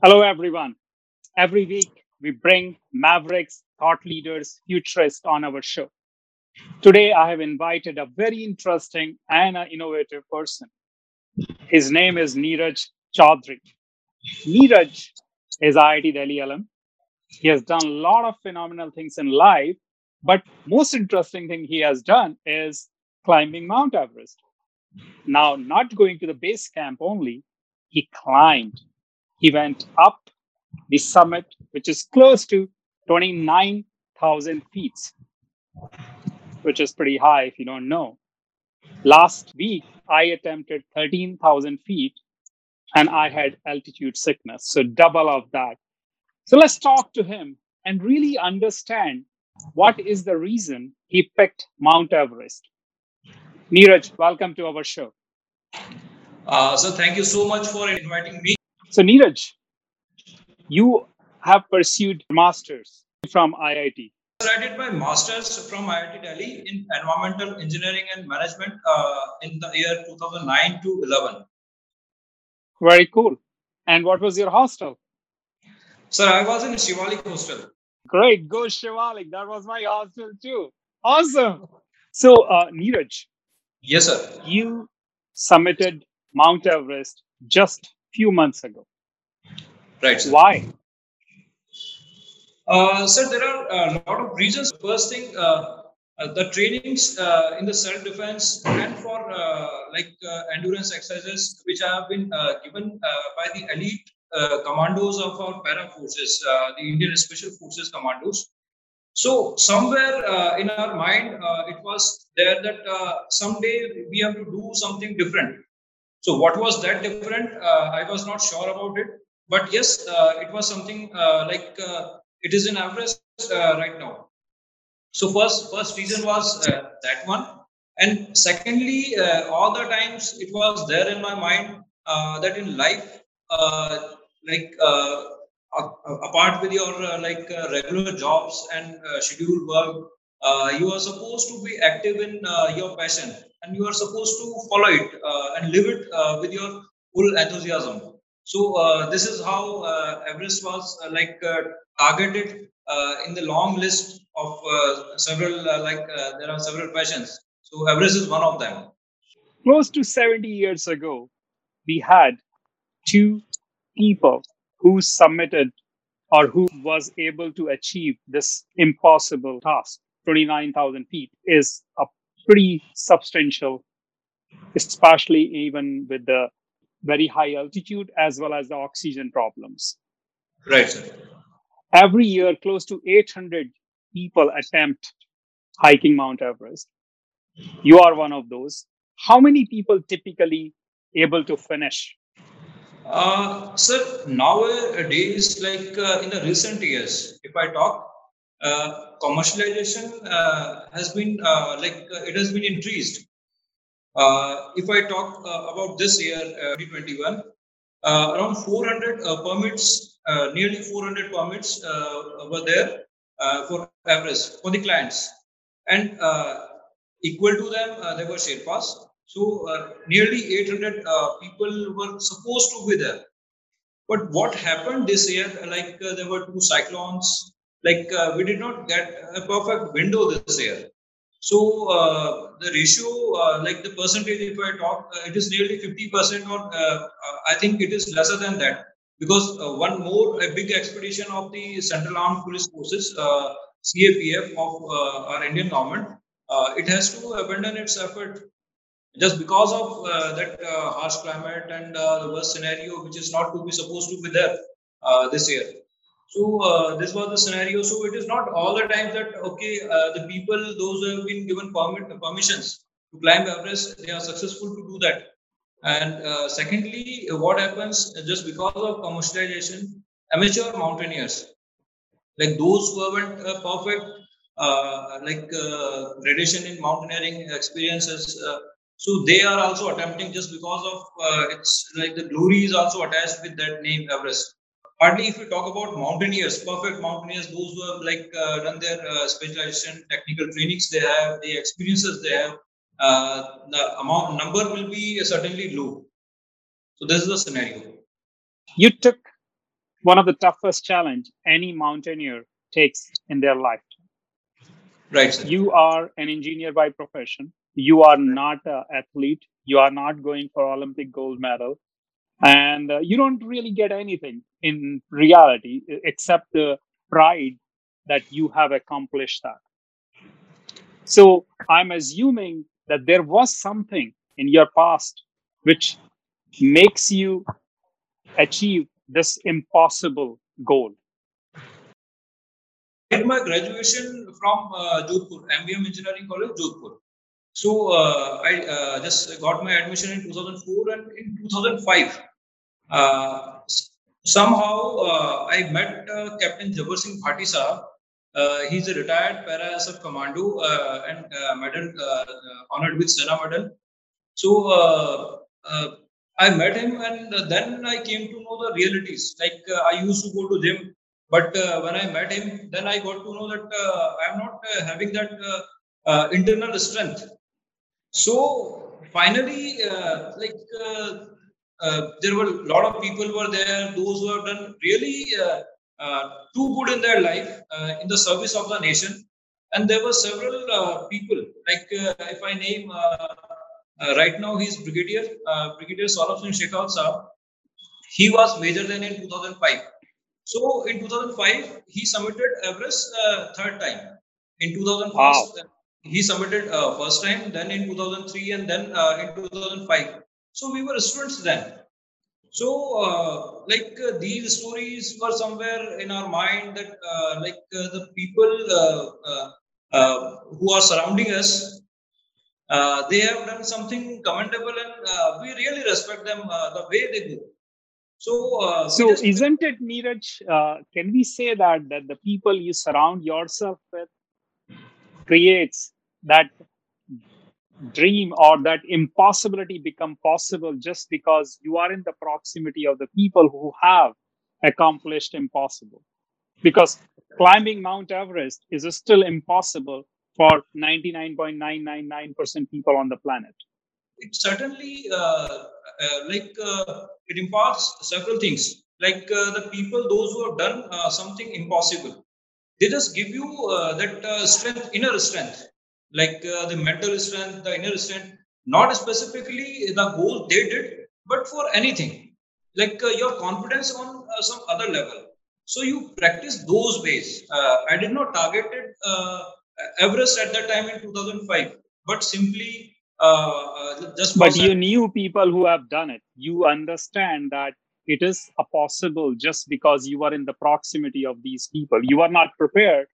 Hello, everyone. Every week, we bring mavericks, thought leaders, futurists on our show. Today, I have invited a very interesting and an innovative person. His name is Neeraj Chaudhary. Neeraj is IIT Delhi alum. He has done a lot of phenomenal things in life, but most interesting thing he has done is climbing Mount Everest. Now, not going to the base camp only, he climbed he went up the summit, which is close to 29,000 feet, which is pretty high if you don't know. Last week, I attempted 13,000 feet and I had altitude sickness, so double of that. So let's talk to him and really understand what is the reason he picked Mount Everest. Neeraj, welcome to our show. Uh, so thank you so much for inviting me. So, Neeraj, you have pursued masters from IIT. I did my master's from IIT Delhi in environmental engineering and management uh, in the year 2009 to 11. Very cool. And what was your hostel? Sir, I was in Shivalik hostel. Great, go Shivalik. That was my hostel too. Awesome. So, uh, Neeraj. Yes, sir. You summited Mount Everest just few months ago. Right. Sir. Why? Uh, sir, there are a lot of reasons. First thing, uh, uh, the trainings uh, in the self-defense and for uh, like uh, endurance exercises, which have been given by the elite commandos of our para forces, the Indian Special Forces commandos. So somewhere in our mind, it was there that someday we have to do something different so what was that different? Uh, I was not sure about it, but yes, uh, it was something uh, like uh, it is in Everest uh, right now. So first, first reason was uh, that one, and secondly, all the times it was there in my mind that in life, like apart with your like regular jobs and scheduled work, Uh, you are supposed to be active in uh, your passion and you are supposed to follow it uh, and live it uh, with your full enthusiasm. So uh, this is how uh, Everest was like targeted in the long list of several like there are several passions. So Everest is one of them. Close to 70 years ago, we had two people who submitted or who was able to achieve this impossible task 29,000 feet is a pretty substantial, especially even with the very high altitude as well as the oxygen problems. Right. Sir. Every year, close to 800 people attempt hiking Mount Everest. You are one of those. How many people typically able to finish? Uh, sir, nowadays, like uh, in the recent years, if I talk, Uh, commercialization uh, has been uh, like uh, it has been increased. Uh, if I talk about this year, 2021, around 400 permits, nearly 400 permits were there for Everest for the clients, and equal to them there were Sherpas. So uh, nearly 800 uh, people were supposed to be there. But what happened this year, like uh, there were two cyclones, like uh, we did not get a perfect window this year. So uh, the ratio, uh, like the percentage, if I talk, uh, it is nearly 50% or uh, uh, I think it is lesser than that because one more a big expedition of the Central Armed Police Forces, CAPF of our Indian government, it has to abandon its effort just because of that harsh climate and the worst scenario, which is not to be supposed to be there this year. So uh, this was the scenario. So it is not all the time that okay, uh, the people those who have been given permit permissions to climb Everest, they are successful to do that. And uh, secondly, what happens just because of commercialization, amateur mountaineers, like those who haven't a perfect uh, like uh, gradation in mountaineering experiences, uh, so they are also attempting just because of it's like the glory is also attached with that name Everest hardly if we talk about mountaineers, perfect mountaineers, those who have like uh, done their uh, specialization, technical trainings they have, the experiences they have, uh, the amount number will be certainly low. So this is the scenario. You took one of the toughest challenge any mountaineer takes in their life. Right. Sir. You are an engineer by profession. You are not an athlete. You are not going for Olympic gold medal, and uh, you don't really get anything in reality except the pride that you have accomplished that. So I'm assuming that there was something in your past which makes you achieve this impossible goal? I did my graduation from uh, Jodhpur, MVM Engineering College, Jodhpur. So uh, I uh, just got my admission in 2004 and in 2005. Uh, somehow uh, I met uh, Captain Jabbar Singh Bhati Sahab. he's a retired para SF commando and medal honored with Sena medal. So I met him, and then I came to know the realities. Like uh, I used to go to gym, but uh, when I met him, then I got to know that uh, I am not uh, having that uh, uh, internal strength. So finally, like there were a lot of people were there, those who have done really too good in their life in the service of the nation, and there were several people. Like if I name uh, right now, he's brigadier, uh, Brigadier Saurabh Singh Shekhawat Saab. He was major then in 2005. So in 2005, he submitted Everest uh, third time. In 2005, wow. he submitted uh, first time, then in 2003, and then uh, in 2005. So we were students then. So, uh, like uh, these stories were somewhere in our mind that, uh, like uh, the people who are surrounding us, uh, they have done something commendable and uh, we really respect them uh, the way they go. so uh, so isn't it neeraj uh, can we say that that the people you surround yourself with creates that dream or that impossibility become possible just because you are in the proximity of the people who have accomplished impossible because climbing mount everest is still impossible for 99.999% people on the planet? It certainly, uh, uh, like, uh, it imparts several things. Like uh, the people, those who have done uh, something impossible, they just give you uh, that strength, inner strength, like uh, the mental strength, the inner strength, not specifically the goal they did, but for anything, like uh, your confidence on uh, some other level. So you practice those ways. I did not target it Everest at that time in 2005, but simply uh, uh just. But you knew people who have done it. You understand that it is a possible just because you are in the proximity of these people. You are not prepared,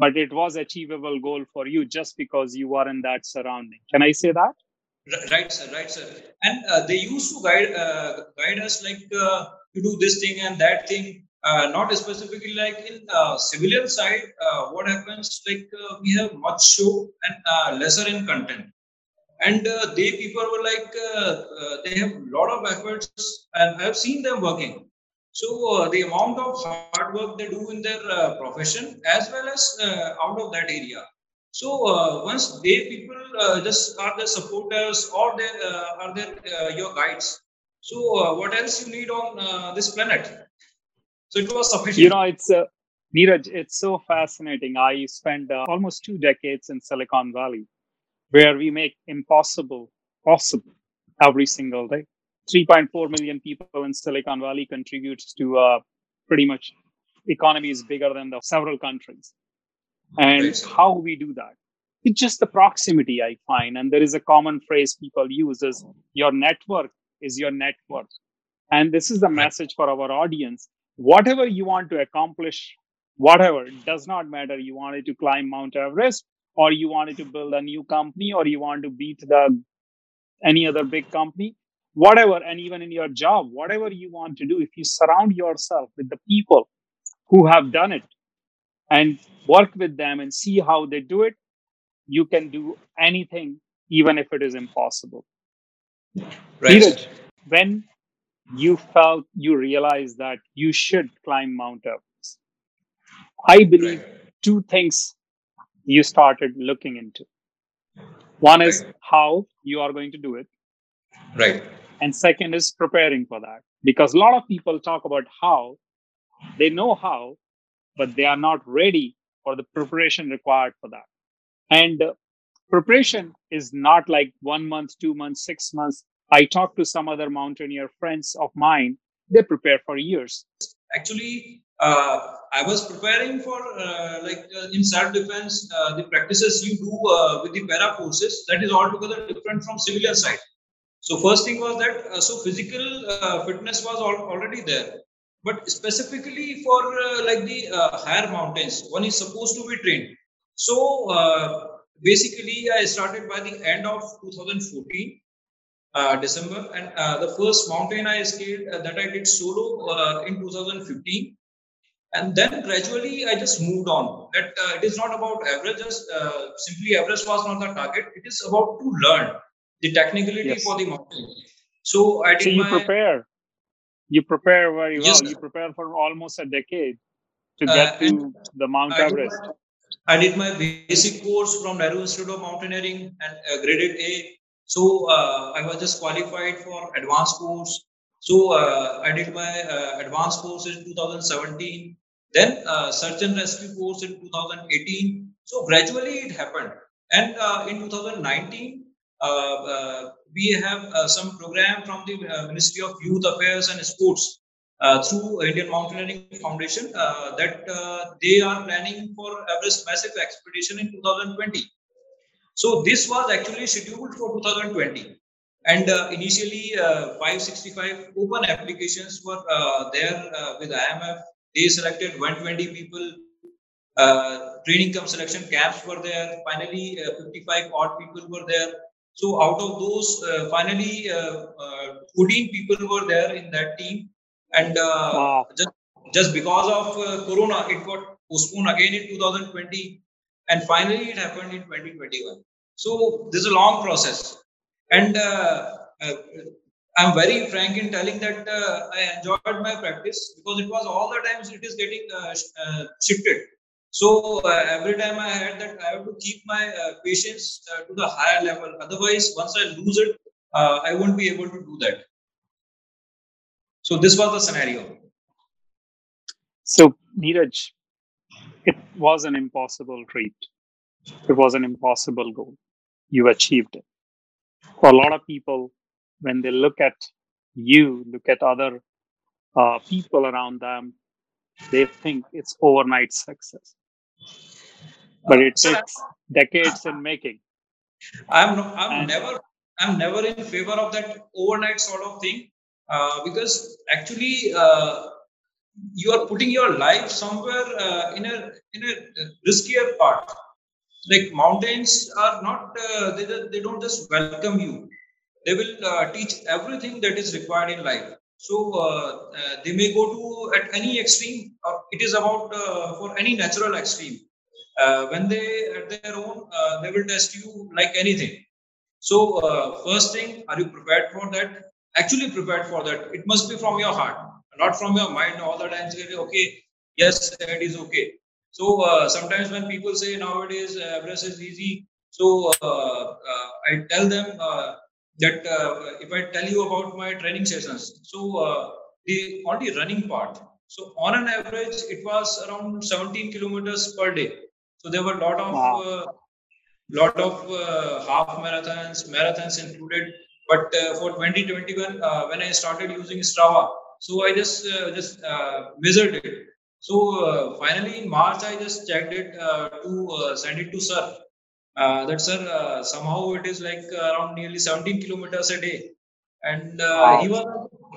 but it was achievable goal for you just because you are in that surrounding. Can I say that? Right, sir. Right, sir. And uh, they used to guide uh, guide us like uh, to do this thing and that thing uh, not specifically like in uh, civilian side uh, what happens like we have much show and lesser in content and they people were like they have a lot of efforts and i have seen them working so uh, the amount of hard work they do in their uh, profession as well as uh, out of that area so once they people just are the supporters or they are their your guides so what else you need on this planet so it was sufficient. You know, it's uh, Neeraj, it's so fascinating. I spent uh, almost two decades in Silicon Valley, where we make impossible possible every single day. 3.4 million people in Silicon Valley contributes to uh, pretty much economy is bigger than the several countries. And how we do that? It's just the proximity I find. And there is a common phrase people use is your network is your network. And this is the message for our audience whatever you want to accomplish, whatever, it does not matter. You wanted to climb Mount Everest, or you wanted to build a new company, or you want to beat the any other big company, whatever, and even in your job, whatever you want to do, if you surround yourself with the people who have done it and work with them and see how they do it, you can do anything, even if it is impossible. Right. When you felt you realized that you should climb Mount Everest. I believe two things you started looking into. One is how you are going to do it. Right. And second is preparing for that. Because a lot of people talk about how, They know how, but they are not ready for the preparation required for that. And uh, preparation is not like one month, two months, six months. I talk to some other mountaineer friends of mine, they prepare for years. Actually, uh, I was preparing for uh, like uh, in self defense, uh, the practices you do uh, with the para forces that is altogether different from civilian side. So first thing was that uh, so physical uh, fitness was al- already there, but specifically for uh, like the uh, higher mountains, one is supposed to be trained. So basically, I started by the end of 2014. December, and the first mountain I scaled that I did solo in 2015 and then gradually i just moved on. That uh, it is not about averages uh, simply Everest was not the target. It is about to learn the technicality yes. for the mountain so i did so you my, prepare. You prepare very well. yes, you prepare for almost a decade to uh, get uh, to the mount I everest. did my, i did my basic course from nehru institute of mountaineering and uh, graded a. So uh, i was just qualified for advanced course. So I did my advanced course in 2017 then uh, search and rescue course in 2018. So gradually it happened. And uh, in 2019, uh, uh, Uh, uh, we have uh, some program from the uh, Ministry of Youth Affairs and Sports uh, through Indian Mountaineering Foundation that they are planning for Everest Massif Expedition in 2020. So this was actually scheduled for 2020. And initially, 565 open applications were there with IMF they selected 120 people. Uh, training come selection camps were there. Finally, uh, 55 odd people were there. So out of those, uh, finally, uh, uh, 14 people were there in that team. And uh, wow. just just because of Corona, it got postponed again in 2020, and finally it happened in 2021. So this is a long process, and I'm very frank in telling that uh, I enjoyed my practice because it was all the times it is getting uh, uh, shifted. So uh, every time I had that, I have to keep my uh, patience uh, to the higher level. Otherwise, once I lose it, I won't be able to do that. So this was the scenario. So Neeraj, it was an impossible treat. It was an impossible goal. You achieved it. For a lot of people, when they look at you, look at other uh, people around them, they think it's overnight success. But it takes decades in making. I'm no, I'm and, never I'm never in favor of that overnight sort of thing uh, because actually uh, you are putting your life somewhere uh, in a in a riskier part. Like mountains are not uh, they they don't just welcome you they will uh, teach everything that is required in life so uh, uh, they may go to at any extreme or it is about uh, for any natural extreme uh, when they at their own uh, they will test you like anything. So first thing are you prepared for that? Actually prepared for that. It must be from your heart not from your mind. All the time say okay yes it is okay. So sometimes when people say nowadays everest is easy so i tell them that uh, if I tell you about my training sessions, so uh, the only running part. So on an average, it was around 17 kilometers per day. So there were a lot of wow. uh, lot of uh, half marathons, marathons included. But uh, for 2021, uh, when I started using Strava, so I just just measured it. So finally in March, I just checked it to send it to Sir uh, that sir uh, somehow it is like around nearly 17 kilometers a day and uh, wow. he was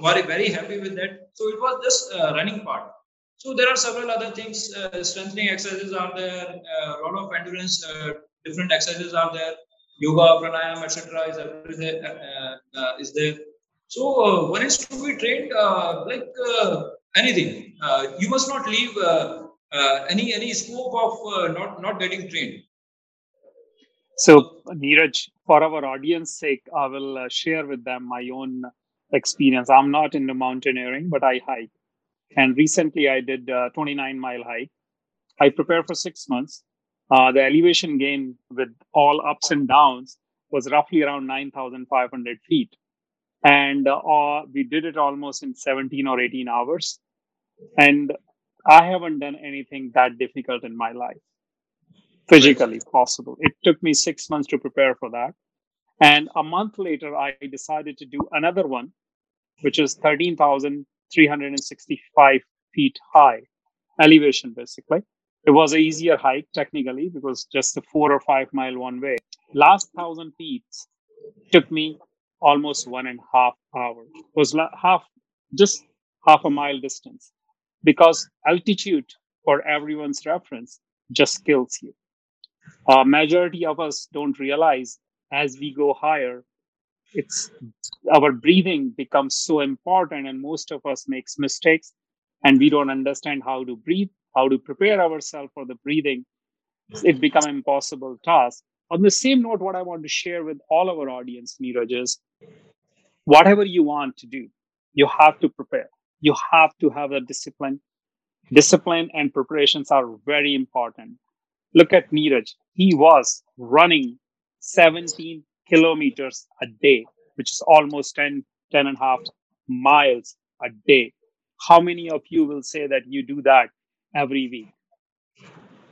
very very happy with that so it was just uh, running part so there are several other things uh, strengthening exercises are there uh, a lot of endurance uh, different exercises are there yoga pranayam etc is, uh, is there so one is to be trained like anything you must not leave any any scope of not not getting trained so, Neeraj, for our audience sake, I will uh, share with them my own experience. I'm not into mountaineering, but I hike. And recently I did a 29 mile hike. I prepared for six months. Uh, the elevation gain with all ups and downs was roughly around 9,500 feet. And uh, we did it almost in 17 or 18 hours. And I haven't done anything that difficult in my life, physically possible. It took me six months to prepare for that. And a month later, I decided to do another one, which is 13,365 feet high elevation, basically. It was an easier hike technically because just a four or five mile one way. Last thousand feet took me almost one and a half hours. It was half, just half a mile distance because altitude for everyone's reference just kills you. A majority of us don't realize as we go higher, it's our breathing becomes so important and most of us makes mistakes and we don't understand how to breathe how to prepare ourselves for the breathing. It become impossible task. On the same note what i want to share with all our audience neeraj is whatever you want to do you have to prepare. You have to have a discipline. Discipline and preparations are very important. Look at neeraj. He was running 17 kilometers a day which is almost 10 10 and a half miles a day how many of you will say that you do that every week.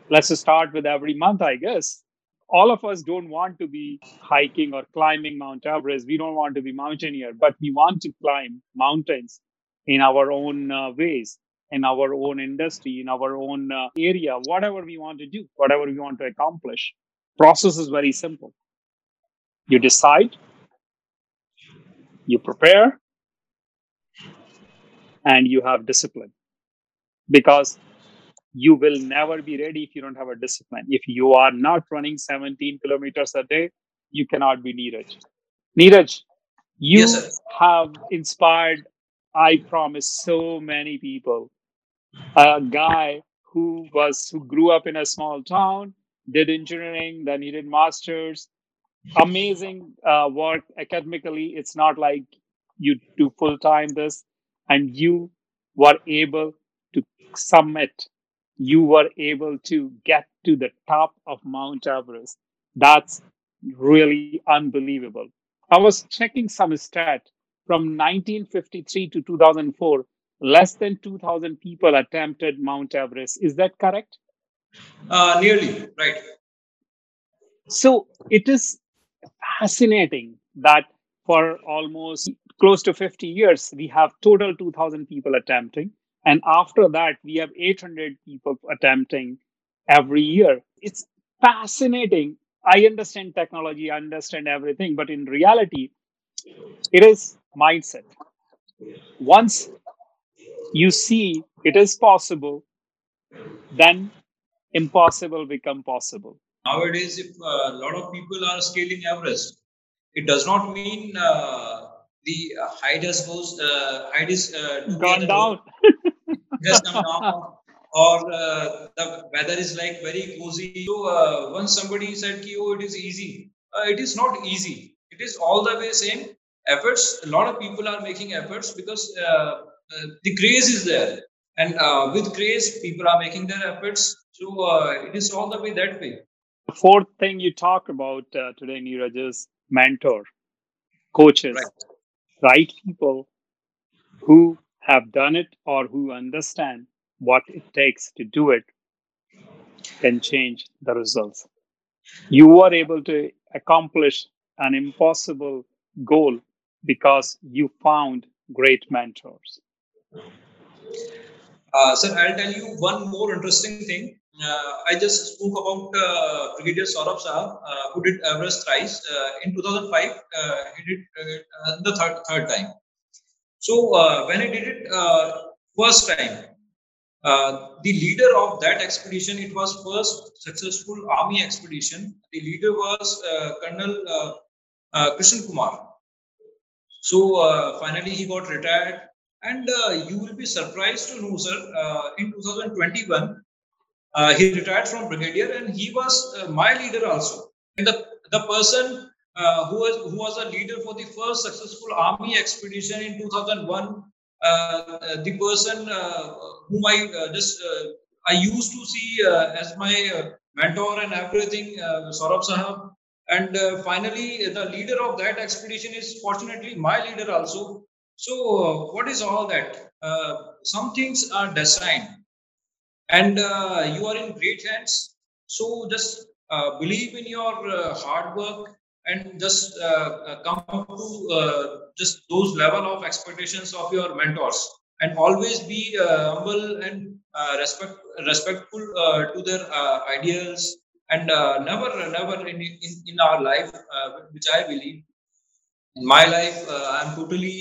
Let's start with every month, I guess. All of us don't want to be hiking or climbing Mount Everest. We don't want to be mountaineer, but we want to climb mountains in our own uh, ways, in our own industry, in our own uh, area, whatever we want to do, whatever we want to accomplish. Process is very simple. You decide, you prepare, and you have discipline. Because you will never be ready if you don't have a discipline. If you are not running 17 kilometers a day, you cannot be Neeraj. Neeraj, you yes, have inspired, I promise, so many people. A guy who was who grew up in a small town, did engineering, then he did masters. Amazing uh, work academically. It's not like you do full time this, and you were able to summit. you were able to get to the top of Mount Everest. That's really unbelievable. I was checking some stat from 1953 to 2004, less than 2,000 people attempted Mount Everest. Is that correct? Uh, nearly, right. So it is fascinating that for almost close to 50 years, we have total 2,000 people attempting. And after that, we have 800 people attempting every year. It's fascinating. I understand technology, I understand everything, but in reality, it is mindset. Once you see it is possible, then impossible become possible. Nowadays, if a lot of people are scaling Everest, it does not mean uh, the height has goes uh, height is uh, gone down. just come down or uh, the weather is like very cozy. So uh, once somebody said, Ki, "Oh, it is easy," uh, it is not easy. It is all the way same efforts. A lot of people are making efforts because uh, uh, the craze is there, and uh, with craze, people are making their efforts. So it is all the way that way. The fourth thing you talk about today, Neeraj, is mentor, coaches, right, right people who have done it or who understand what it takes to do it can change the results. You are able to accomplish an impossible goal because you found great mentors. Uh, sir, I'll tell you one more interesting thing. Uh, I just spoke about uh, Brigadier Saurabh Sahab, uh, who did Everest thrice. Uh, in 2005, uh, he did the third, third time. So when he did it first time, uh, the leader of that expedition, it was first successful army expedition. The leader was uh, Colonel uh, uh, Kumar. So finally he got retired. And you will be surprised to know, sir, in 2021, he retired from brigadier and he was my leader also. And the, the person uh, who was who was a leader for the first successful army expedition in 2001. Uh, uh, the person uh, whom I uh, just I used to see as my mentor and everything, Saurabh Sahab. And finally, the leader of that expedition is fortunately my leader also. So, what is all that? some things are designed and uh, you are in great hands. So just uh, believe in your uh, hard work and just uh, uh, come up to uh, just those level of expectations of your mentors and always be humble and respect respectful to their ideas and never never in, in, in our life which i believe in my life uh, i'm totally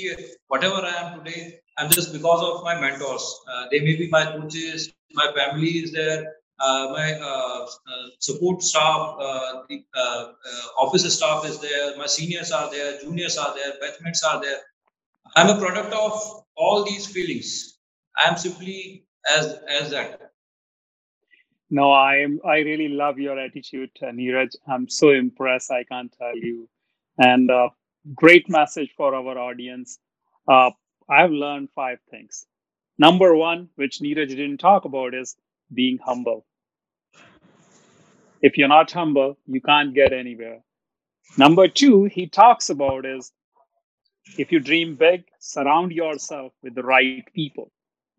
whatever i am today i'm just because of my mentors. Uh, they may be my coaches my family is there uh, my uh, uh, support staff uh, the office staff is there my seniors are there juniors are there batchmates are there. I'm a product of all these feelings. I'm simply as as that. No i am i really love your attitude neeraj. I'm so impressed i can't tell you. And great message for our audience. Uh, I've learned five things. Number one, which Neeraj didn't talk about, is being humble. If you're not humble, you can't get anywhere. Number two, he talks about is if you dream big, surround yourself with the right people.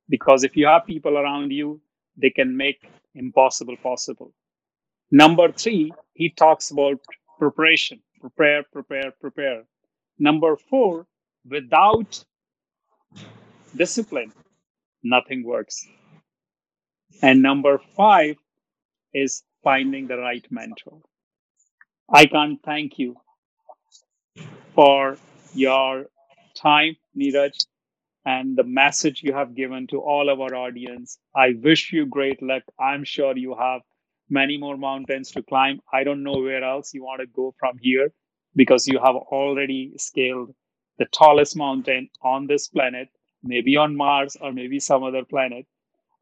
Because if you have people around you, they can make impossible possible. Number three, he talks about preparation prepare, prepare, prepare. Number four, without discipline, nothing works. And number five is finding the right mentor. I can't thank you for your time, Neeraj, and the message you have given to all of our audience. I wish you great luck. I'm sure you have many more mountains to climb. I don't know where else you want to go from here because you have already scaled the tallest mountain on this planet, maybe on Mars or maybe some other planet.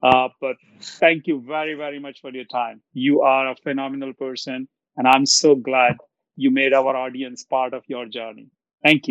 Uh, but thank you very, very much for your time. You are a phenomenal person, and I'm so glad you made our audience part of your journey. Thank you.